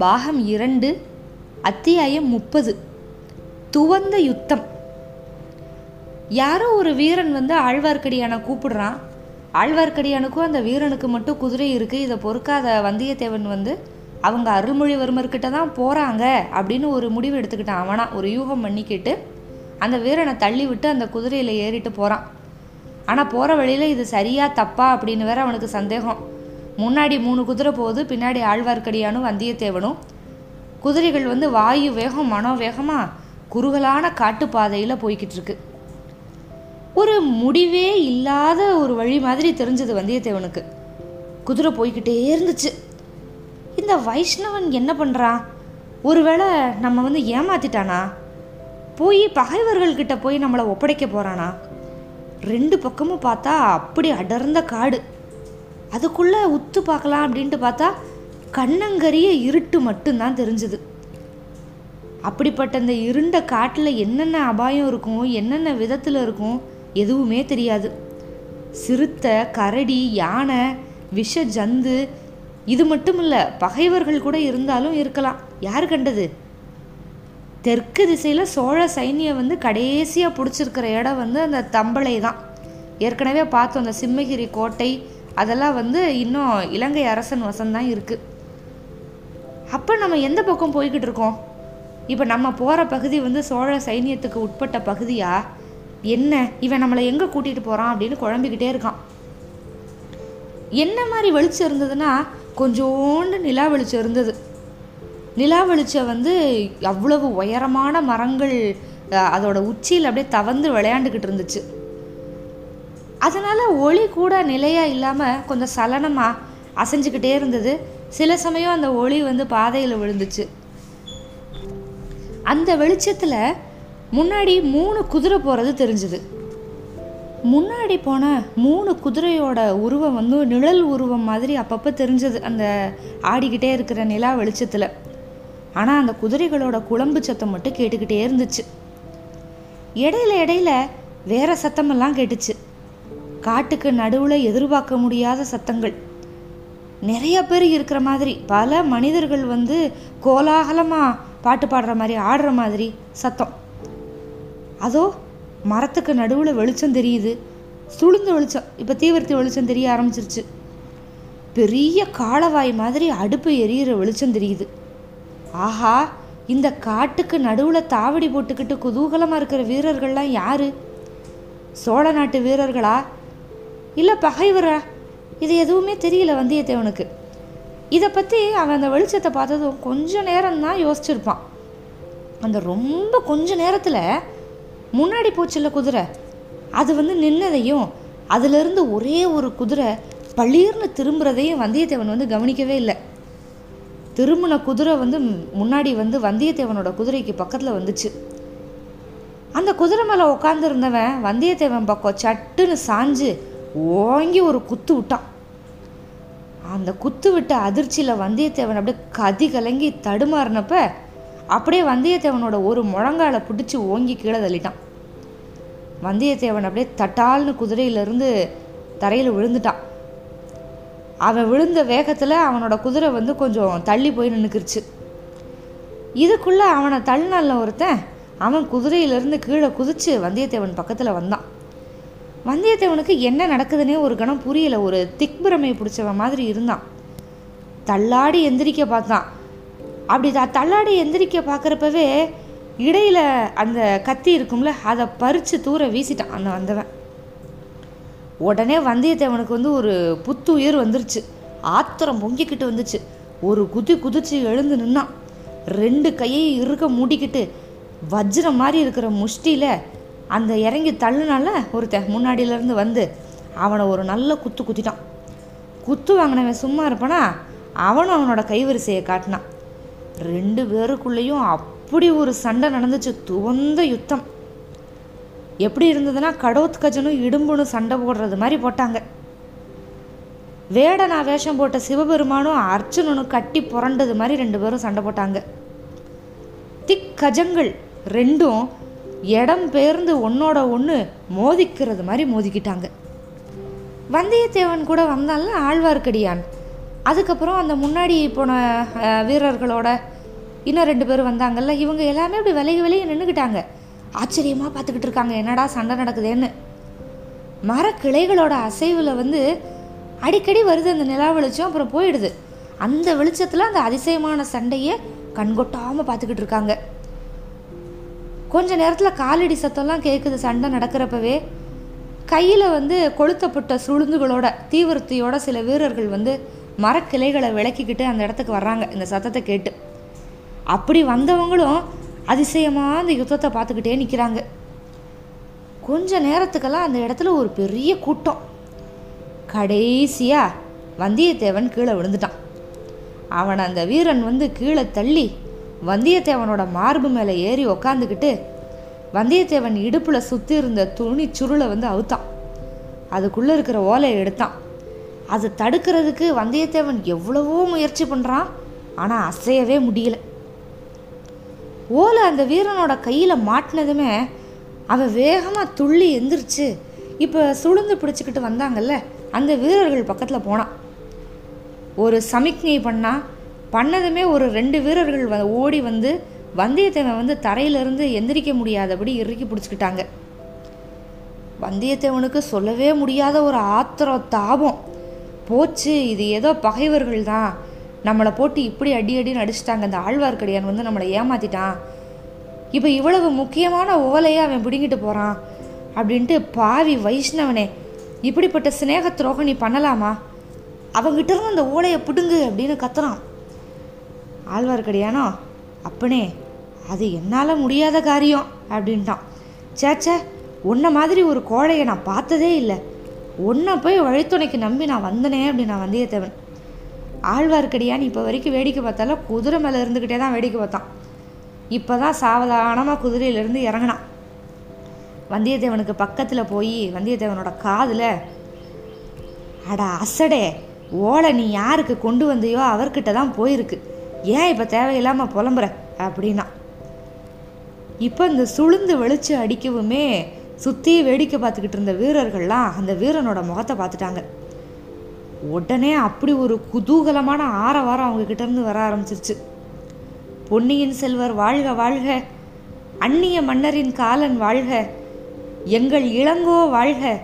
பாகம் இரண்டு அத்தியாயம் முப்பது. துவந்த யுத்தம். யாரோ ஒரு வீரன் வந்து ஆழ்வார்க்கடியானை கூப்பிடுறான். ஆழ்வார்க்கடியானுக்கும் அந்த வீரனுக்கு மட்டும் குதிரை இருக்குது இதை பொறுக்காத வந்தியத்தேவன் வந்து அவங்க அருள்மொழிவர்மர்கிட்ட தான் போகிறாங்க அப்படின்னு ஒரு முடிவு எடுத்துக்கிட்டான். அவனா ஒரு யூகம் பண்ணிக்கிட்டு அந்த வீரனை தள்ளி விட்டு அந்த குதிரையில் ஏறிட்டு போகிறான் ஆனால் போகிற வழியில் இது சரியா தப்பா அப்படின்னு வேற அவனுக்கு சந்தேகம். முன்னாடி மூணு குதிரை போகுது பின்னாடி ஆழ்வார்க்கடியானும் வந்தியத்தேவனும். குதிரைகள் வந்து வாயு வேகம் மனோ வேகமாக குறுகலான காட்டுப்பாதையில் போய்கிட்டு இருக்கு ஒரு முடிவே இல்லாத ஒரு வழி மாதிரி தெரிஞ்சது வந்தியத்தேவனுக்கு. குதிரை போய்கிட்டே இருந்துச்சு. இந்த வைஷ்ணவன் என்ன பண்ணுறான் ஒருவேளை நம்ம வந்து ஏமாத்திட்டானா? போய் பகைவர்கள்கிட்ட போய் நம்மளை ஒப்படைக்க போகிறானா ரெண்டு பக்கமும் பார்த்தா அப்படி அடர்ந்த காடு. அதுக்குள்ளே உத்து பார்க்கலாம் அப்படின்ட்டு பார்த்தா கண்ணங்கரிய இருட்டு மட்டும்தான் தெரிஞ்சுது. அப்படிப்பட்ட அந்த இருண்ட காட்டில் என்னென்ன அபாயம் இருக்கும் என்னென்ன விதத்தில் இருக்கும் எதுவுமே தெரியாது. சிறுத்தை கரடி யானை விஷ ஜந்து இது மட்டும் இல்லை பகைவர்கள் கூட இருந்தாலும் இருக்கலாம். யார் கண்டது? தெற்கு திசையில் சோழ சைன்யம் வந்து கடைசியாக பிடிச்சிருக்கிற இடம் வந்து அந்த தம்பளை தான். ஏற்கனவே பார்த்தோம் அந்த சிம்மகிரி கோட்டை அதெல்லாம் வந்து இன்னும் இலங்கை அரசன் வசம்தான் இருக்குது அப்போ நம்ம எந்த பக்கம் போய்கிட்டு இருக்கோம்? இப்போ நம்ம போகிற பகுதி வந்து சோழ சைனியத்துக்கு உட்பட்ட பகுதியா? என்ன? இவன் நம்மளை எங்கே கூட்டிகிட்டு போகிறான் அப்படின்னு குழம்பிக்கிட்டே இருக்கான். என்ன மாதிரி வெளிச்சம் இருந்ததுன்னா கொஞ்சோண்டு நிலா வெளிச்சம் இருந்தது. நிலா வெளிச்சம் வந்து அவ்வளவு உயரமான மரங்கள் அதோட உச்சியில் அப்படியே தவந்து விளையாண்டுக்கிட்டு இருந்துச்சு. அதனால் ஒளி கூட நிலையாக இல்லாமல் கொஞ்சம் சலனமாக அசைஞ்சுக்கிட்டே இருந்தது. சில சமயம் அந்த ஒளி வந்து பாதையில் விழுந்துச்சு. அந்த வெளிச்சத்தில் முன்னாடி மூணு குதிரை போகிறது தெரிஞ்சுது. முன்னாடி போன மூணு குதிரையோட உருவம் வந்து நிழல் உருவம் மாதிரி அப்பப்போ தெரிஞ்சது அந்த ஆடிக்கிட்டே இருக்கிற நிலா வெளிச்சத்தில். ஆனால் அந்த குதிரைகளோட குழம்பு சத்தம் மட்டும் கேட்டுக்கிட்டே இருந்துச்சு. இடையில இடையில வேற சத்தமெல்லாம் கேட்டுச்சு. காட்டுக்கு நடுவில் எதிர்பார்க்க முடியாத சத்தங்கள். நிறைய பேர் இருக்கிற மாதிரி பல மனிதர்கள் வந்து கோலாகலமாக பாட்டு பாடுற மாதிரி ஆடுற மாதிரி சத்தம். அதோ மரத்துக்கு நடுவில் வெளிச்சம் தெரியுது. சுளுந்த வெளிச்சம். இப்போ தீவிரத்தி வெளிச்சம் தெரிய ஆரம்பிச்சிருச்சு. பெரிய காலவாய் மாதிரி அடுப்பு எரியிற வெளிச்சம் தெரியுது. ஆஹா இந்த காட்டுக்கு நடுவில் தாவடி போட்டுக்கிட்டு குதூகலமாக இருக்கிற வீரர்கள்லாம் யாரு? சோழ நாட்டு வீரர்களா? இல்லை பகைவரா? இது எதுவுமே தெரியல வந்தியத்தேவனுக்கு. இதை பற்றி அவன் அந்த வெளிச்சத்தை பார்த்ததும் கொஞ்ச நேரம்தான் யோசிச்சிருப்பான். அந்த ரொம்ப கொஞ்ச நேரத்தில் முன்னாடி போச்சுல்ல குதிரை? அது வந்து நின்னதையும் அதிலிருந்து ஒரே ஒரு குதிரை பளீர்னு திரும்புறதையும் வந்தியத்தேவன் வந்து கவனிக்கவே இல்லை. திரும்பின குதிரை வந்து முன்னாடி வந்து வந்தியத்தேவனோட குதிரைக்கு பக்கத்தில் வந்துச்சு. அந்த குதிரை மேலே உட்காந்துருந்தவன் வந்தியத்தேவன் பக்கம் சட்டுன்னு சாஞ்சு ஓங்கி ஒரு குத்து விட்டான் அந்த குத்து விட்ட அதிர்ச்சியில் வந்தியத்தேவன் அப்படியே கதி கலங்கி தடுமாறினப்ப அப்படியே வந்தியத்தேவனோட ஒரு முழங்கால பிடிச்சி ஓங்கி கீழே தள்ளிட்டான். வந்தியத்தேவன் அப்படியே தட்டால்னு குதிரையிலிருந்து தரையில் விழுந்துட்டான். அவன் விழுந்த வேகத்தில் அவனோட குதிரை வந்து கொஞ்சம் தள்ளி போய் நின்றுக்கிருச்சு இதுக்குள்ளே அவனை தள்ளினால ஒருத்தன் அவன் குதிரையிலேருந்து கீழே குதித்து வந்தியத்தேவன் பக்கத்தில் வந்தான். வந்தியத்தேவனுக்கு என்ன நடக்குதுன்னே ஒரு கணம் புரியலை. ஒரு திக்பிரமை பிடிச்சவன் மாதிரி இருந்தான். தள்ளாடி எந்திரிக்க பார்த்தான். அப்படி த தள்ளாடி எந்திரிக்க பார்க்குறப்பவே இடையில் அந்த கத்தி இருக்கும்ல அதை பறித்து தூர வீசிட்டான் அந்த வந்தவன். உடனே வந்தியத்தேவனுக்கு வந்து ஒரு புத்துயிர் வந்துருச்சு. ஆத்திரம் பொங்கிக்கிட்டு வந்துச்சு. ஒரு குதி குதிச்சு எழுந்து நின்னான். ரெண்டு கையை இருக்க மூடிக்கிட்டு வஜ்ரம் மாதிரி இருக்கிற முஷ்டியில் அந்த இறங்கி தள்ளுனால ஒருத்தன் முன்னாடியிலேருந்து வந்து அவனை ஒரு நல்ல குத்து குத்திட்டான். குத்து வாங்கினவன் சும்மா இருப்பானா? அவனும் அவனோட கைவரிசையை காட்டினான். ரெண்டு பேருக்குள்ளேயும் அப்படி ஒரு சண்டை நடந்துச்சு துவந்த யுத்தம். எப்படி இருந்ததுன்னா கடோத்கஜனும் இடும்புனும் சண்டை போடுறது மாதிரி போட்டாங்க. வேடனா வேஷம் போட்ட சிவபெருமானும் அர்ஜுனனும் கட்டி புரண்டது மாதிரி ரெண்டு பேரும் சண்டை போட்டாங்க. திக்கஜங்கள் ரெண்டும் இடம் பெயர்ந்து ஒன்னோட ஒன்று மோதிக்கிறது மாதிரி மோதிக்கிட்டாங்க. வந்தியத்தேவன் கூட வந்தால ஆழ்வார்க்கடியான். அதுக்கப்புறம் அந்த முன்னாடி போன வீரர்களோட இன்னும் ரெண்டு பேர் வந்தாங்கல்ல இவங்க எல்லாமே அப்படி விலகி விலகி நின்றுக்கிட்டாங்க ஆச்சரியமாக பார்த்துக்கிட்டு இருக்காங்க என்னடா சண்டை நடக்குதேன்னு. மரக்கிளைகளோட அசைவில் வந்து அடிக்கடி வருது அந்த நிலா வெளிச்சம் அப்புறம் போயிடுது. அந்த வெளிச்சத்தில் அந்த அதிசயமான சண்டையை கண்கொட்டாமல் பார்த்துக்கிட்டு இருக்காங்க. கொஞ்ச நேரத்தில் காலடி சத்தம்லாம் கேட்குது சண்டை நடக்கிறப்பவே. கையில் வந்து கொளுத்தப்பட்ட சுளுந்துகளோட தீவிரத்தையோட சில வீரர்கள் வந்து மரக்கிளைகளை விளக்கிக்கிட்டு அந்த இடத்துக்கு வர்றாங்க இந்த சத்தத்தை கேட்டு. அப்படி வந்தவங்களும் அதிசயமாக அந்த யுத்தத்தை பார்த்துக்கிட்டே நிற்கிறாங்க கொஞ்ச நேரத்துக்கெல்லாம் அந்த இடத்துல ஒரு பெரிய கூட்டம். கடைசியாக வந்தியத்தேவன் கீழே விழுந்துட்டான். அவன் அந்த வீரன் வந்து கீழே தள்ளி வந்தியத்தேவனோட மார்பு மேலே ஏறி உக்காந்துக்கிட்டு வந்தியத்தேவன் இடுப்பில் சுற்றி இருந்த துணி சுருளை வந்து அவுத்தான். அதுக்குள்ளே இருக்கிற ஓலையை எடுத்தான். அது தடுக்கிறதுக்கு வந்தியத்தேவன் எவ்வளவோ முயற்சி பண்ணுறான் ஆனால் அசையவே முடியல. ஓலை அந்த வீரனோட கையில் மாட்டினதுமே அவன் வேகமாக துள்ளி எந்திரிச்சு இப்போ சுளுந்து பிடிச்சிக்கிட்டு வந்தாங்கல்ல அந்த வீரர்கள் பக்கத்தில் போனான். ஒரு சமிக்ஞை பண்ணால் பண்ணதுமே ஒரு ரெண்டு வீரர்கள் வ ஓடி வந்து வந்தியத்தேவன் வந்து தரையிலிருந்து எந்திரிக்க முடியாதபடி இறுக்கி பிடிச்சிக்கிட்டாங்க. வந்தியத்தேவனுக்கு சொல்லவே முடியாத ஒரு ஆத்திரம் தாபம் போச்சு இது ஏதோ பகைவர்கள் தான். நம்மளை போட்டு இப்படி அடி அடின்னு அடிச்சிட்டாங்க. அந்த ஆழ்வார்க்கடியான் வந்து நம்மளை ஏமாத்திட்டான். இப்போ இவ்வளவு முக்கியமான ஓலையை அவன் பிடுங்கிட்டு போகிறான் அப்படின்ட்டு பாவி வைஷ்ணவனே இப்படிப்பட்ட சிநேக துரோகம் நீ பண்ணலாமா? அவங்கிட்ட இருந்து அந்த ஓலையை பிடுங்கு அப்படின்னு கத்துறான். ஆழ்வார்க்கடியானோ? அப்பனே அது என்னால் முடியாத காரியம் அப்படின்ட்டான். சேச்சே உன்னை மாதிரி ஒரு கோழையை நான் பார்த்ததே இல்லை. உன்னை போய் வழித்துணைக்கு நம்பி நான் வந்தனே அப்படின்னு நான் வந்தியத்தேவன். ஆழ்வார்க்கடியான் இப்போ வரைக்கும் வேடிக்கை பார்த்தாலும் குதிரை மேலே இருந்துக்கிட்டே தான் வேடிக்கை பார்த்தான். இப்போ தான் சாவதானமாக குதிரையிலேருந்து இறங்கினான். வந்தியத்தேவனுக்கு பக்கத்தில் போய் வந்தியத்தேவனோட காதில் அட அசடே ஓலை நீ யாருக்கு கொண்டு வந்தியோ அவர்கிட்ட தான் போயிருக்கு. ஏன் இப்போ தேவையில்லாமல் புலம்புற? அப்படின்னா இப்போ இந்த சுளுந்து வெளிச்சு அடிக்கவுமே சுற்றி வேடிக்கை பார்த்துக்கிட்டு இருந்த வீரர்கள்லாம் அந்த வீரனோட முகத்தை பார்த்துட்டாங்க. உடனே அப்படி ஒரு குதூகலமான ஆரவாரம் அவங்கக்கிட்டேருந்து இருந்து வர ஆரம்பிச்சிருச்சு. பொன்னியின் செல்வர் வாழ்க வாழ்க. அந்நிய மன்னரின் காலன் வாழ்க. எங்கள் இளங்கோ வாழ்க.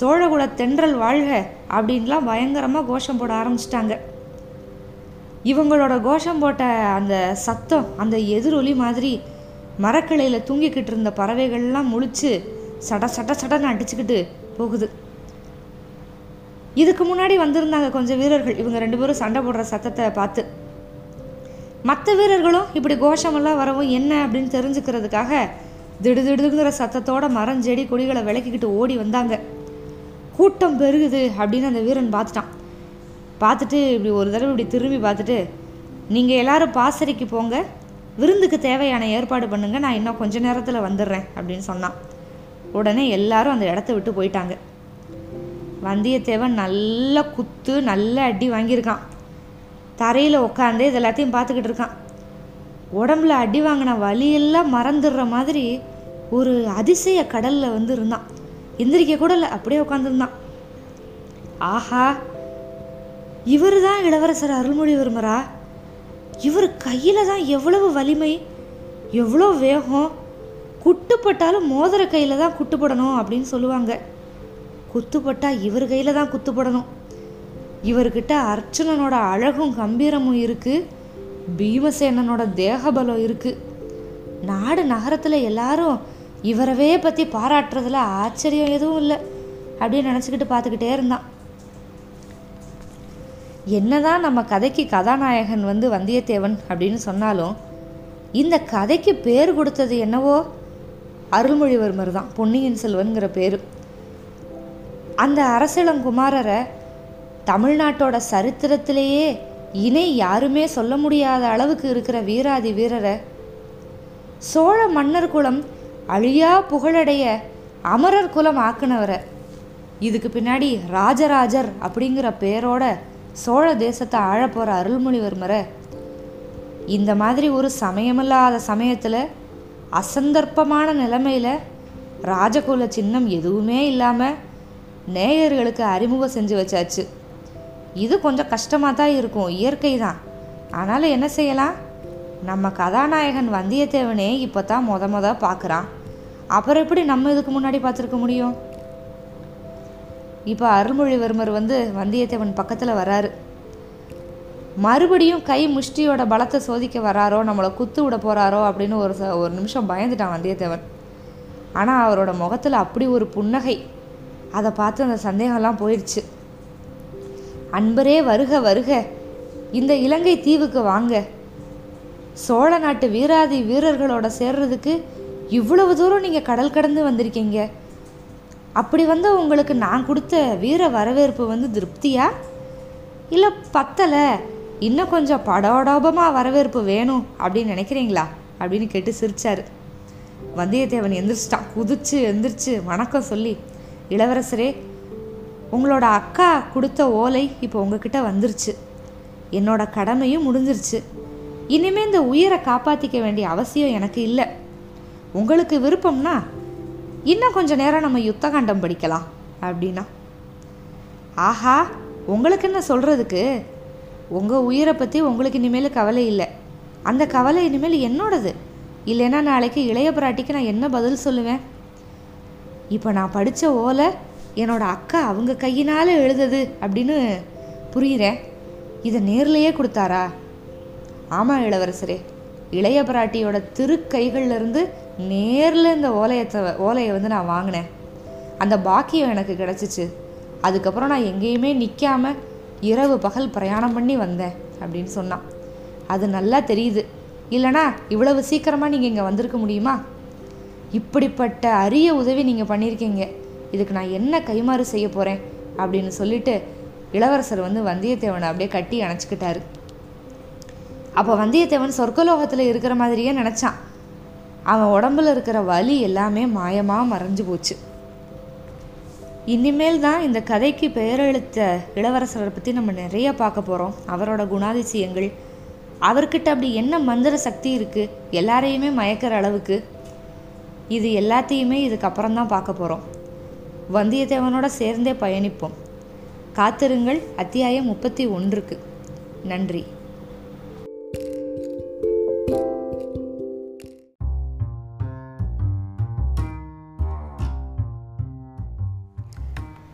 சோழகுல தென்றல் வாழ்க. அப்படின்லாம் பயங்கரமாக கோஷம் போட ஆரம்பிச்சிட்டாங்க. இவங்களோட கோஷம் போட்ட அந்த சத்தம் அந்த எதிரொலி மாதிரி மரக்கிளையில் தூங்கிக்கிட்டு இருந்த பறவைகள்லாம் முழிச்சு சட சட சடன்னு அடிச்சுக்கிட்டு போகுது. இதுக்கு முன்னாடி வந்திருந்தாங்க கொஞ்சம் வீரர்கள். இவங்க ரெண்டு பேரும் சண்டை போடுற சத்தத்தை பார்த்து மற்ற வீரர்களும் இப்படி கோஷமெல்லாம் வரவும் என்ன அப்படின்னு தெரிஞ்சுக்கிறதுக்காக திடுதிடுங்கிற சத்தத்தோட மரம் செடி கொடிகளை விளக்கிக்கிட்டு ஓடி வந்தாங்க. கூட்டம் பெருகுது அப்படின்னு அந்த வீரன் பார்த்துட்டான். பார்த்துட்டு இப்படி ஒரு தடவை இப்படி திரும்பி பார்த்துட்டு நீங்கள் எல்லாரும் பாசறைக்கு போங்க. விருந்துக்கு தேவையான ஏற்பாடு பண்ணுங்க. நான் இன்னும் கொஞ்ச நேரத்தில் வந்துடுறேன். அப்படின்னு சொன்னான். உடனே எல்லாரும் அந்த இடத்த விட்டு போயிட்டாங்க. வந்தியத்தேவன் நல்ல குத்து நல்ல அடி வாங்கியிருக்கான். தரையில் உட்காந்து இது எல்லாத்தையும் பார்த்துக்கிட்டு இருக்கான். உடம்புல அடி வாங்கின வழியெல்லாம் மறந்துடுற மாதிரி ஒரு அதிசய கடலில் வந்து இருந்தான். எந்திரிக்க கூட இல்லை அப்படியே உட்காந்துருந்தான் ஆஹா இவர் தான் இளவரசர் அருள்மொழிவர்மரா? இவர் கையில் தான் எவ்வளவு வலிமை எவ்வளோ வேகம்? குட்டுப்பட்டாலும் மோதிர கையில் தான் குட்டுப்படணும் அப்படின்னு சொல்லுவாங்க. குத்துப்பட்டால் இவர் கையில் தான் குத்துப்படணும். இவர்கிட்ட அர்ச்சுனனோட அழகும் கம்பீரமும் இருக்குது பீமசேனனோட தேகபலம் இருக்குது நாடு நகரத்தில் எல்லாரும் இவரவே பற்றி பாராட்டுறதுல ஆச்சரியம் எதுவும் இல்லை அப்படின்னு நினச்சிக்கிட்டு பார்த்துக்கிட்டே இருந்தான். என்னதான் நம்ம கதைக்கு கதாநாயகன் வந்து வந்தியத்தேவன் அப்படின்னு சொன்னாலும் இந்த கதைக்கு பேர் கொடுத்தது என்னவோ அருள்மொழிவர்மர் தான் பொன்னியின் செல்வன்கிற பேர். அந்த அரசிளங்குமாரரை தமிழ்நாட்டோட சரித்திரத்திலேயே இணை யாருமே சொல்ல முடியாத அளவுக்கு இருக்கிற வீராதி வீரரை சோழ மன்னர் குலம் அழியா புகழடைய அமரர் குலம் ஆக்குனவரை. இதுக்கு பின்னாடி ராஜராஜர் அப்படிங்கிற பேரோட சோழ தேசத்தை ஆழப்போகிற அருள்மொழிவர்மரை இந்த மாதிரி ஒரு சமயமில்லாத சமயத்தில் அசந்தர்ப்பமான நிலைமையில் ராஜகுல சின்னம் எதுவுமே இல்லாமல் நேயர்களுக்கு அறிமுகம் செஞ்சு வச்சாச்சு. இது கொஞ்சம் கஷ்டமாக தான் இருக்கும் இயற்கை தான் ஆனாலும் என்ன செய்யலாம்? நம்ம கதாநாயகன் வந்தியத்தேவனே இப்போ தான் மொத மொத பார்க்குறான் அப்புறம் எப்படி நம்ம இதுக்கு முன்னாடி பார்த்துருக்க முடியும்? இப்போ அருள்மொழிவர்மர் வந்து வந்தியத்தேவன் பக்கத்தில் வராரு. மறுபடியும் கை முஷ்டியோட பலத்தை சோதிக்க வராரோ நம்மளை குத்து விட போகிறாரோ அப்படின்னு ஒரு ச ஒரு நிமிஷம் பயந்துட்டான் வந்தியத்தேவன். ஆனால் அவரோட முகத்தில் அப்படி ஒரு புன்னகை. அதை பார்த்து அந்த சந்தேகம்லாம் போயிடுச்சு அன்பரே வருக வருக. இந்த இலங்கை தீவுக்கு வாங்க. சோழ நாட்டு வீராதி வீரர்களோட சேர்றதுக்கு இவ்வளவு தூரம் நீங்கள் கடல் கடந்து வந்திருக்கீங்க. அப்படி வந்து உங்களுக்கு நான் கொடுத்த வீர வரவேற்பு வந்து திருப்தியா? இல்லை பத்தலை இன்னும் கொஞ்சம் படோடோபமாக வரவேற்பு வேணும் அப்படின்னு நினைக்கிறீங்களா? அப்படின்னு கேட்டு சிரித்தார் வந்தியத்தேவன் எந்திரிச்சிட்டான். குதிச்சு எந்திரிச்சு வணக்கம் சொல்லி இளவரசரே உங்களோட அக்கா கொடுத்த ஓலை இப்போ உங்ககிட்ட வந்துருச்சு. என்னோட கடமையும் முடிஞ்சிருச்சு. இனிமேல் இந்த உயிரை காப்பாற்றிக்க வேண்டிய அவசியம் எனக்கு இல்லை. உங்களுக்கு விருப்பம்னா இன்னும் கொஞ்சம் நேரம் நம்ம யுத்த காண்டம் படிக்கலாம் அப்படின்னா. ஆஹா உங்களுக்கு என்ன சொல்கிறதுக்கு உங்கள் உயிரை பற்றி உங்களுக்கு இனிமேல் கவலை இல்லை. அந்த கவலை இனிமேல் என்னோடது? இல்லைன்னா நாளைக்கு இளைய பிராட்டிக்கு நான் என்ன பதில் சொல்லுவேன்? இப்போ நான் படித்த ஓலை என்னோட அக்கா அவங்க கையினால் எழுதுது அப்படின்னு புரியுறேன். இதை நேர்லேயே கொடுத்தாரா? ஆமாம் இளவரசரே இளைய பிராட்டியோட திருக்கைகள்லேருந்து நேரில் இந்த ஓலையத்தை ஓலையை வந்து நான் வாங்கினேன். அந்த பாக்கியம் எனக்கு கிடச்சிச்சு. அதுக்கப்புறம் நான் எங்கேயுமே நிற்காம இரவு பகல் பிரயாணம் பண்ணி வந்தேன் அப்படின்னு சொன்னான். அது நல்லா தெரியுது. இல்லைனா இவ்வளவு சீக்கிரமாக நீங்கள் இங்கே வந்திருக்க முடியுமா? இப்படிப்பட்ட அரிய உதவி நீங்கள் பண்ணியிருக்கீங்க. இதுக்கு நான் என்ன கைமாறு செய்ய போகிறேன் அப்படின்னு சொல்லிட்டு இளவரசர் வந்து வந்தியத்தேவனை அப்படியே கட்டி அணைச்சிக்கிட்டாரு. அப்போ வந்தியத்தேவன் சொர்க்கலோகத்தில் இருக்கிற மாதிரியே நினச்சான். அவன் உடம்புல இருக்கிற வலி எல்லாமே மாயமாக மறைஞ்சு போச்சு. இனிமேல் தான் இந்த கதைக்கு பெயரெழுத்த இளவரசரை பற்றி நம்ம நிறைய பார்க்க போகிறோம் அவரோட குணாதிசயங்கள் அவர்கிட்ட அப்படி என்ன மந்திர சக்தி இருக்குது எல்லாரையுமே மயக்கிற அளவுக்கு இது எல்லாத்தையுமே இதுக்கப்புறம் தான் பார்க்க போகிறோம் வந்தியத்தேவனோட சேர்ந்தே பயணிப்போம். காத்திருங்கள் அத்தியாயம் முப்பத்தி ஒன்றுக்கு. நன்றி.